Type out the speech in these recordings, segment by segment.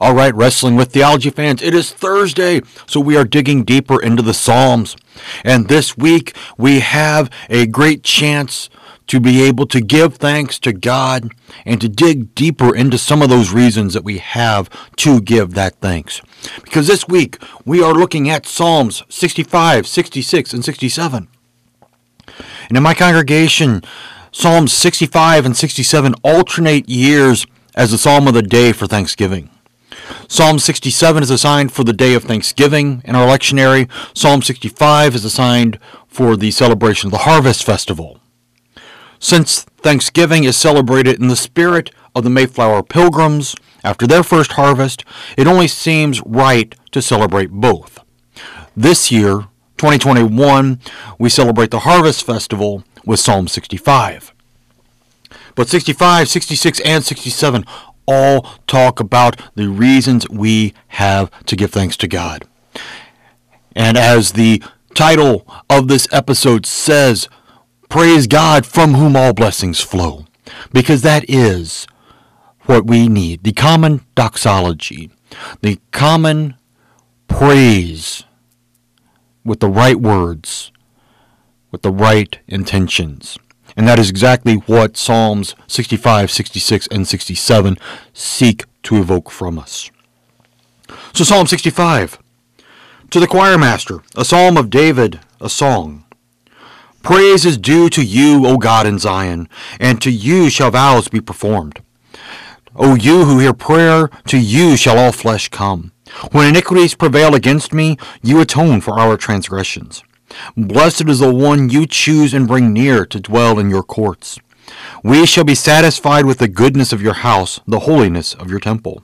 All right, Wrestling with Theology fans, it is Thursday, so we are digging deeper into the Psalms. And this week, we have a great chance to be able to give thanks to God and to dig deeper into some of those reasons that we have to give that thanks. Because this week, we are looking at Psalms 65, 66, and 67. And in my congregation, Psalms 65 and 67 alternate years as the psalm of the day for Thanksgiving. Psalm 67 is assigned for the day of Thanksgiving in our lectionary. Psalm 65 is assigned for the celebration of the Harvest Festival. Since Thanksgiving is celebrated in the spirit of the Mayflower Pilgrims after their first harvest, it only seems right to celebrate both. This year, 2021, we celebrate the Harvest Festival with Psalm 65. But 65, 66, and 67 all talk about the reasons we have to give thanks to God. And as the title of this episode says, Praise God from whom all blessings flow. Because that is what we need. The common doxology, the common praise with the right words, with the right intentions. And that is exactly what Psalms 65, 66, and 67 seek to evoke from us. So, Psalm 65 To the choir master, a psalm of David, a song. Praise is due to you, O God in Zion, and to you shall vows be performed. O you who hear prayer, to you shall all flesh come. When iniquities prevail against me, you atone for our transgressions. Blessed is the one you choose and bring near to dwell in your courts. We shall be satisfied with the goodness of your house, the holiness of your temple.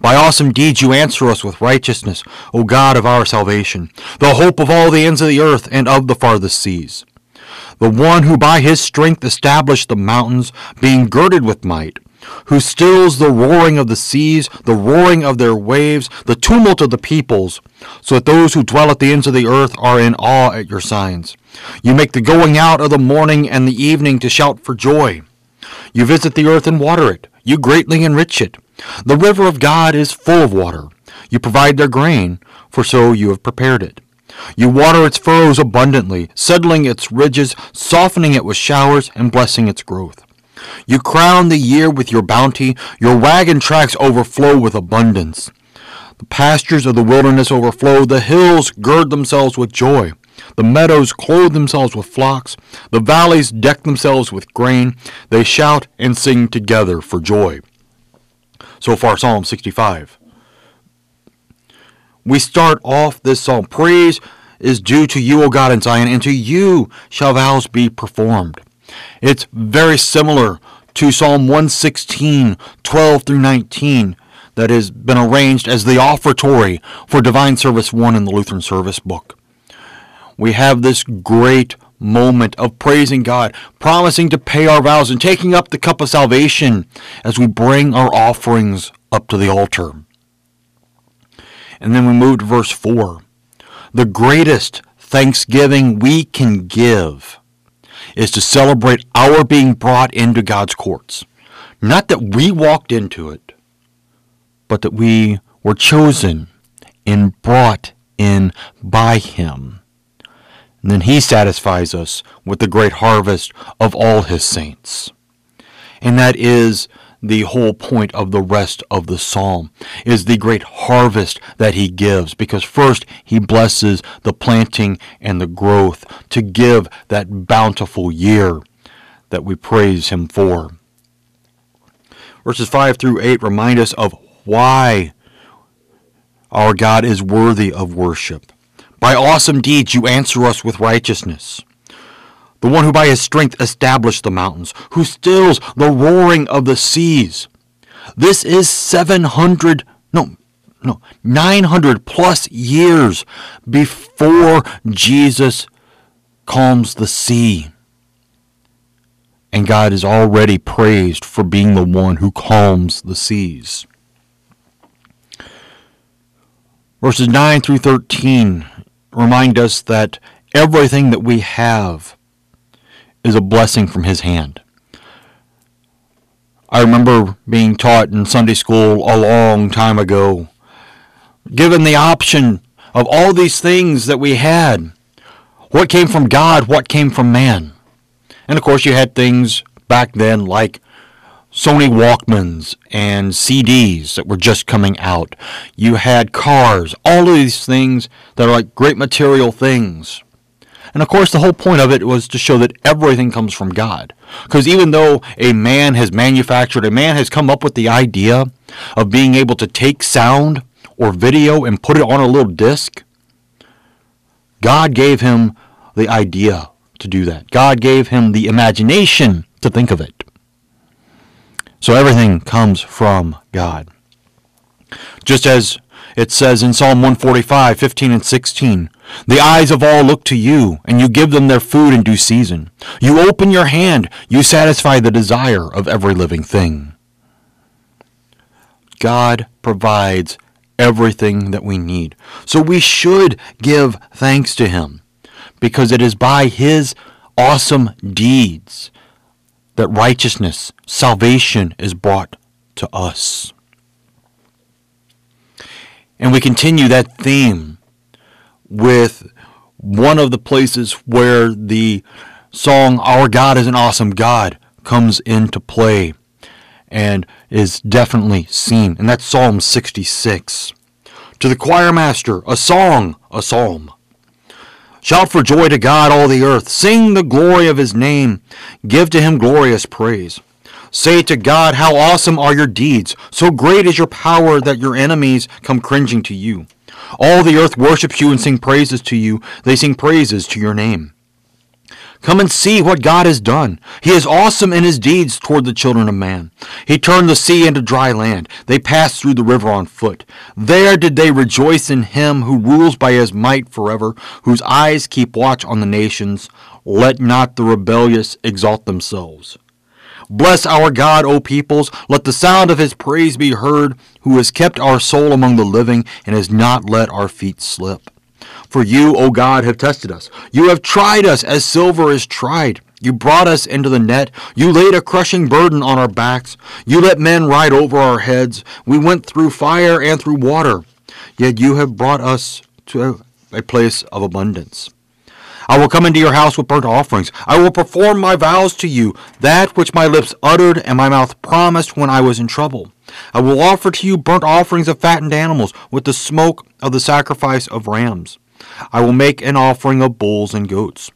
By awesome deeds you answer us with righteousness, O God of our salvation, the hope of all the ends of the earth and of the farthest seas. The one who by his strength established the mountains, being girded with might, who stills the roaring of the seas, the roaring of their waves, the tumult of the peoples, so that those who dwell at the ends of the earth are in awe at your signs. You make the going out of the morning and the evening to shout for joy. You visit the earth and water it. You greatly enrich it. The river of God is full of water. You provide their grain, for so you have prepared it. You water its furrows abundantly, settling its ridges, softening it with showers, and blessing its growth. You crown the year with your bounty. Your wagon tracks overflow with abundance. The pastures of the wilderness overflow. The hills gird themselves with joy. The meadows clothe themselves with flocks. The valleys deck themselves with grain. They shout and sing together for joy. So far, Psalm 65. We start off this psalm. Praise is due to you, O God in Zion, and to you shall vows be performed. It's very similar to Psalm 116, 12 through 19, that has been arranged as the offertory for Divine Service 1 in the Lutheran Service Book. We have this great moment of praising God, promising to pay our vows, and taking up the cup of salvation as we bring our offerings up to the altar. And then we move to verse 4. The greatest thanksgiving we can give is to celebrate our being brought into God's courts. Not that we walked into it, but that we were chosen and brought in by Him. And then He satisfies us with the great harvest of all His saints. And that is the whole point of the rest of the psalm is the great harvest that he gives because first he blesses the planting and the growth to give that bountiful year that we praise him for. Verses 5 through 8 remind us of why our God is worthy of worship. By awesome deeds you answer us with righteousness the one who by his strength established the mountains, who stills the roaring of the seas. This is 700, no, no, 900 plus years before Jesus calms the sea. And God is already praised for being the one who calms the seas. Verses 9 through 13 remind us that everything that we have is a blessing from his hand. I remember being taught in Sunday school a long time ago, given the option of all these things that we had. What came from God? What came from man? And of course, you had things back then like Sony Walkmans and CDs that were just coming out. You had cars, all of these things that are like great material things. And of course, the whole point of it was to show that everything comes from God. Because even though a man has manufactured, a man has come up with the idea of being able to take sound or video and put it on a little disc, God gave him the idea to do that. God gave him the imagination to think of it. So everything comes from God. Just as it says in Psalm 145, 15 and 16, The eyes of all look to you, and you give them their food in due season. You open your hand, you satisfy the desire of every living thing. God provides everything that we need. So we should give thanks to Him, because it is by His awesome deeds that righteousness, salvation is brought to us. And we continue that theme with one of the places where the song Our God is an Awesome God comes into play and is definitely seen. And that's Psalm 66. To the choir master, a song, a psalm. Shout for joy to God, all the earth. Sing the glory of his name. Give to him glorious praise. Say to God, How awesome are your deeds! So great is your power that your enemies come cringing to you. All the earth worships you and sing praises to you. They sing praises to your name. Come and see what God has done. He is awesome in his deeds toward the children of man. He turned the sea into dry land. They passed through the river on foot. There did they rejoice in him who rules by his might forever, whose eyes keep watch on the nations. Let not the rebellious exalt themselves. Bless our God, O peoples. Let the sound of his praise be heard, who has kept our soul among the living and has not let our feet slip. For you, O God, have tested us. You have tried us as silver is tried. You brought us into the net. You laid a crushing burden on our backs. You let men ride over our heads. We went through fire and through water. Yet you have brought us to a place of abundance. I will come into your house with burnt offerings. I will perform my vows to you, that which my lips uttered and my mouth promised when I was in trouble. I will offer to you burnt offerings of fattened animals with the smoke of the sacrifice of rams. I will make an offering of bulls and goats.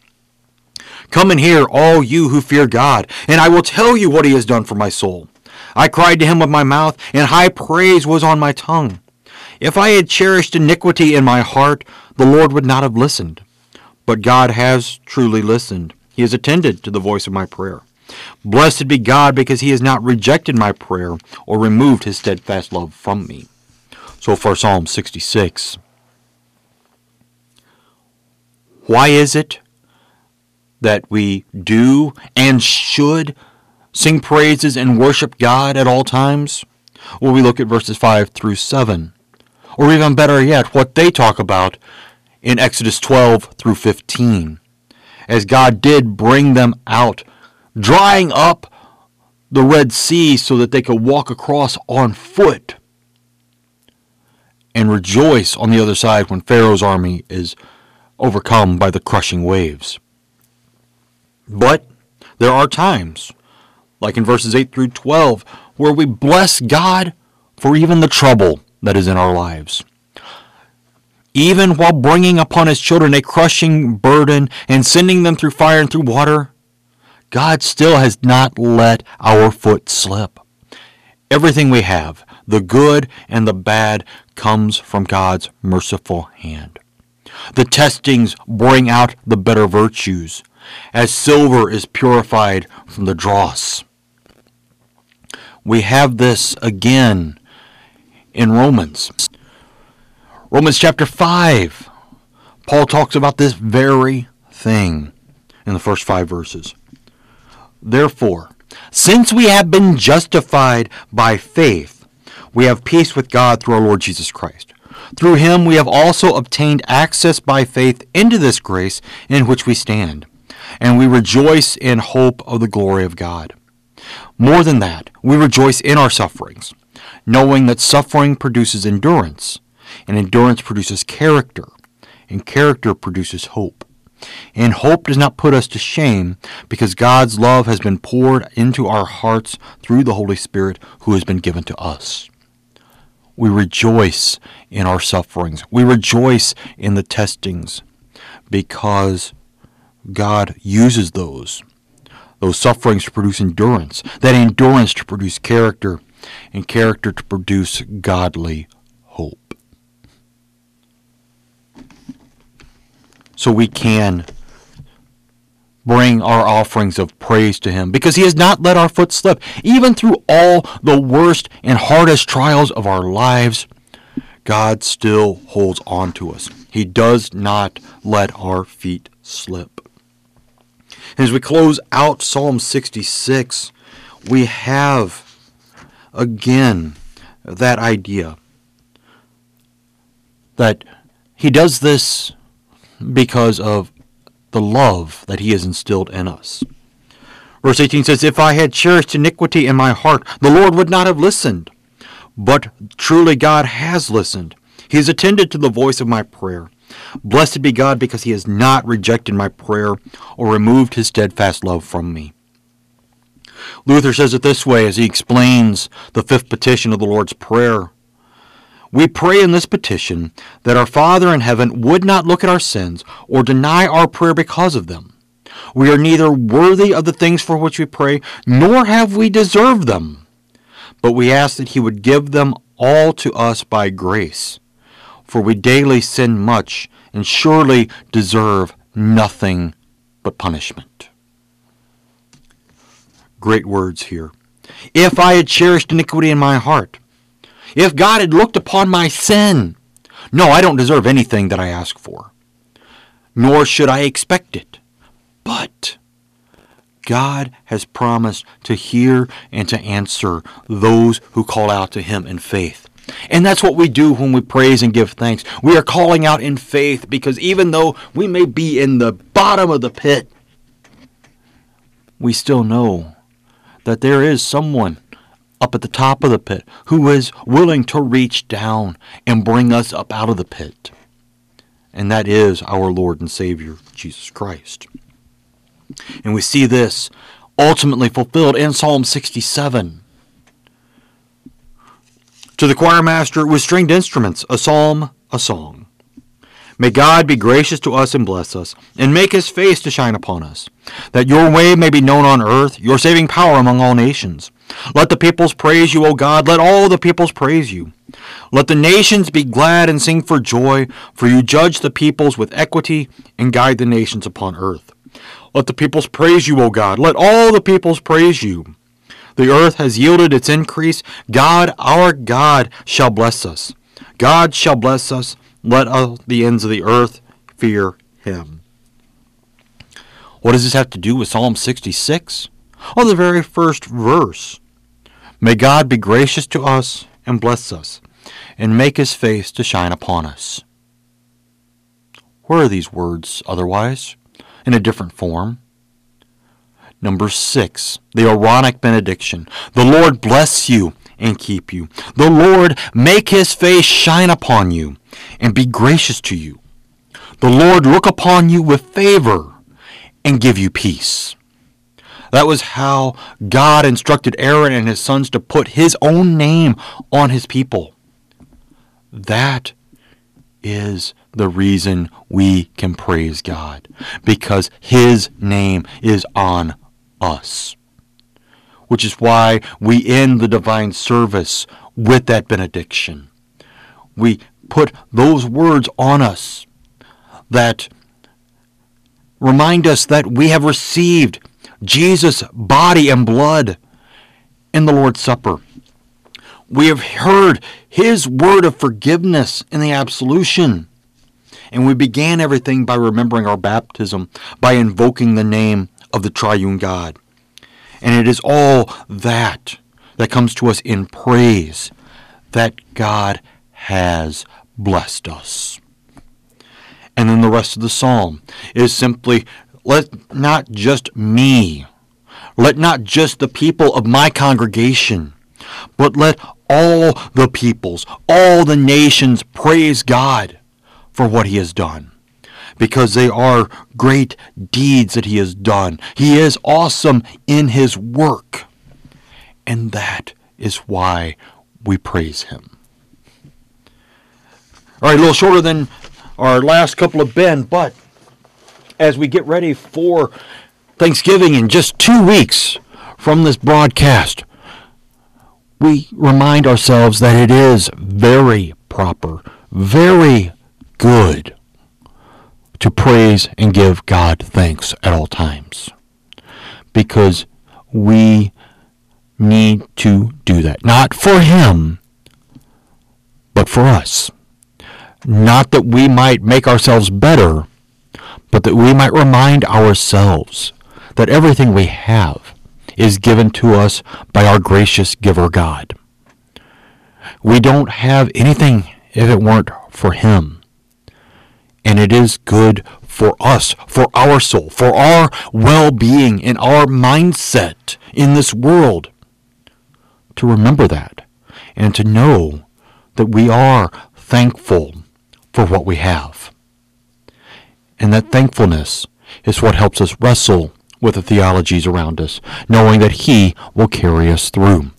Come and hear, all you who fear God, and I will tell you what he has done for my soul. I cried to him with my mouth, and high praise was on my tongue. If I had cherished iniquity in my heart, the Lord would not have listened. But God has truly listened. He has attended to the voice of my prayer. Blessed be God because he has not rejected my prayer or removed his steadfast love from me. So far, Psalm 66. Why is it that we do and should sing praises and worship God at all times? Well, we look at verses 5 through 7. Or even better yet, what they talk about in Exodus 12 through 15. As God did bring them out, drying up the Red Sea so that they could walk across on foot and rejoice on the other side when Pharaoh's army is overcome by the crushing waves. But there are times, like in verses 8 through 12, where we bless God for even the trouble that is in our lives. Even while bringing upon his children a crushing burden and sending them through fire and through water, God still has not let our foot slip. Everything we have, the good and the bad, comes from God's merciful hand. The testings bring out the better virtues, as silver is purified from the dross. We have this again in Romans. Romans chapter 5. Paul talks about this very thing in the first five verses. Therefore, since we have been justified by faith, we have peace with God through our Lord Jesus Christ through him we have also obtained access by faith into this grace in which we stand, and we rejoice in hope of the glory of God. More than that, we rejoice in our sufferings, knowing that suffering produces endurance, and endurance produces character, and character produces hope. And hope does not put us to shame because God's love has been poured into our hearts through the Holy Spirit who has been given to us. We rejoice in our sufferings. We rejoice in the testings because God uses those those sufferings to produce endurance, that endurance to produce character, and character to produce godly hope. So we can bring our offerings of praise to Him because He has not let our foot slip. Even through all the worst and hardest trials of our lives, God still holds on to us. He does not let our feet slip. As we close out Psalm 66, we have again that idea that he does this because of the love that he has instilled in us. Verse 18 says, If I had cherished iniquity in my heart, the Lord would not have listened. But truly God has listened. He has attended to the voice of my prayer. Blessed be God because he has not rejected my prayer or removed his steadfast love from me. Luther says it this way as he explains the fifth petition of the Lord's Prayer. We pray in this petition that our Father in heaven would not look at our sins or deny our prayer because of them. We are neither worthy of the things for which we pray, nor have we deserved them. But we ask that he would give them all to us by grace for we daily sin much, and surely deserve nothing but punishment. Great words here. If I had cherished iniquity in my heart, if God had looked upon my sin, no, I don't deserve anything that I ask for, nor should I expect it. But God has promised to hear and to answer those who call out to Him in faith. And that's what we do when we praise and give thanks. We are calling out in faith because even though we may be in the bottom of the pit, we still know that there is someone up at the top of the pit who is willing to reach down and bring us up out of the pit. And that is our Lord and Savior, Jesus Christ. And we see this ultimately fulfilled in Psalm 67 to the choir master with stringed instruments, a psalm, a song. May God be gracious to us and bless us, and make his face to shine upon us, that your way may be known on earth, your saving power among all nations. Let the peoples praise you, O God, let all the peoples praise you. Let the nations be glad and sing for joy, for you judge the peoples with equity and guide the nations upon earth. Let the peoples praise you, O God, let all the peoples praise you. The earth has yielded its increase. God, our God, shall bless us. God shall bless us. Let all the ends of the earth fear him. What does this have to do with Psalm 66? Oh, the very first verse. May God be gracious to us and bless us, and make his face to shine upon us. Where are these words otherwise? In a different form. Number six, the Aaronic benediction. The Lord bless you and keep you. The Lord make his face shine upon you and be gracious to you. The Lord look upon you with favor and give you peace. That was how God instructed Aaron and his sons to put his own name on his people. That is the reason we can praise God, because his name is on us. Which is why we end the divine service with that benediction. We put those words on us that remind us that we have received Jesus' body and blood in the Lord's Supper. We have heard his word of forgiveness in the absolution. And we began everything by remembering our baptism, by invoking the name of the triune God. And it is all that that comes to us in praise that God has blessed us. And then the rest of the psalm is simply let not just me, let not just the people of my congregation, but let all the peoples, all the nations praise God for what he has done. Because they are great deeds that he has done. He is awesome in his work. And that is why we praise him. All right, a little shorter than our last couple of Ben, but as we get ready for Thanksgiving in just two weeks from this broadcast, we remind ourselves that it is very proper, very good to praise and give God thanks at all times. Because we need to do that. Not for Him, but for us. Not that we might make ourselves better, but that we might remind ourselves that everything we have is given to us by our gracious giver God. We don't have anything if it weren't for Him. And it is good for us, for our soul, for our well-being and our mindset in this world to remember that and to know that we are thankful for what we have. And that thankfulness is what helps us wrestle with the theologies around us, knowing that He will carry us through.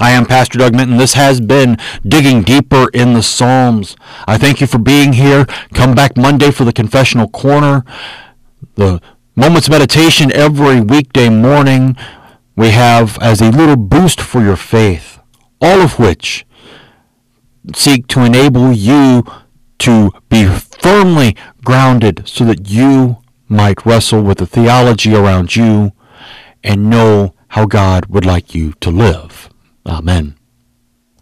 I am Pastor Doug Minton. This has been Digging Deeper in the Psalms. I thank you for being here. Come back Monday for the Confessional Corner, the Moments Meditation every weekday morning. We have as a little boost for your faith, all of which seek to enable you to be firmly grounded so that you might wrestle with the theology around you and know how God would like you to live. Amen.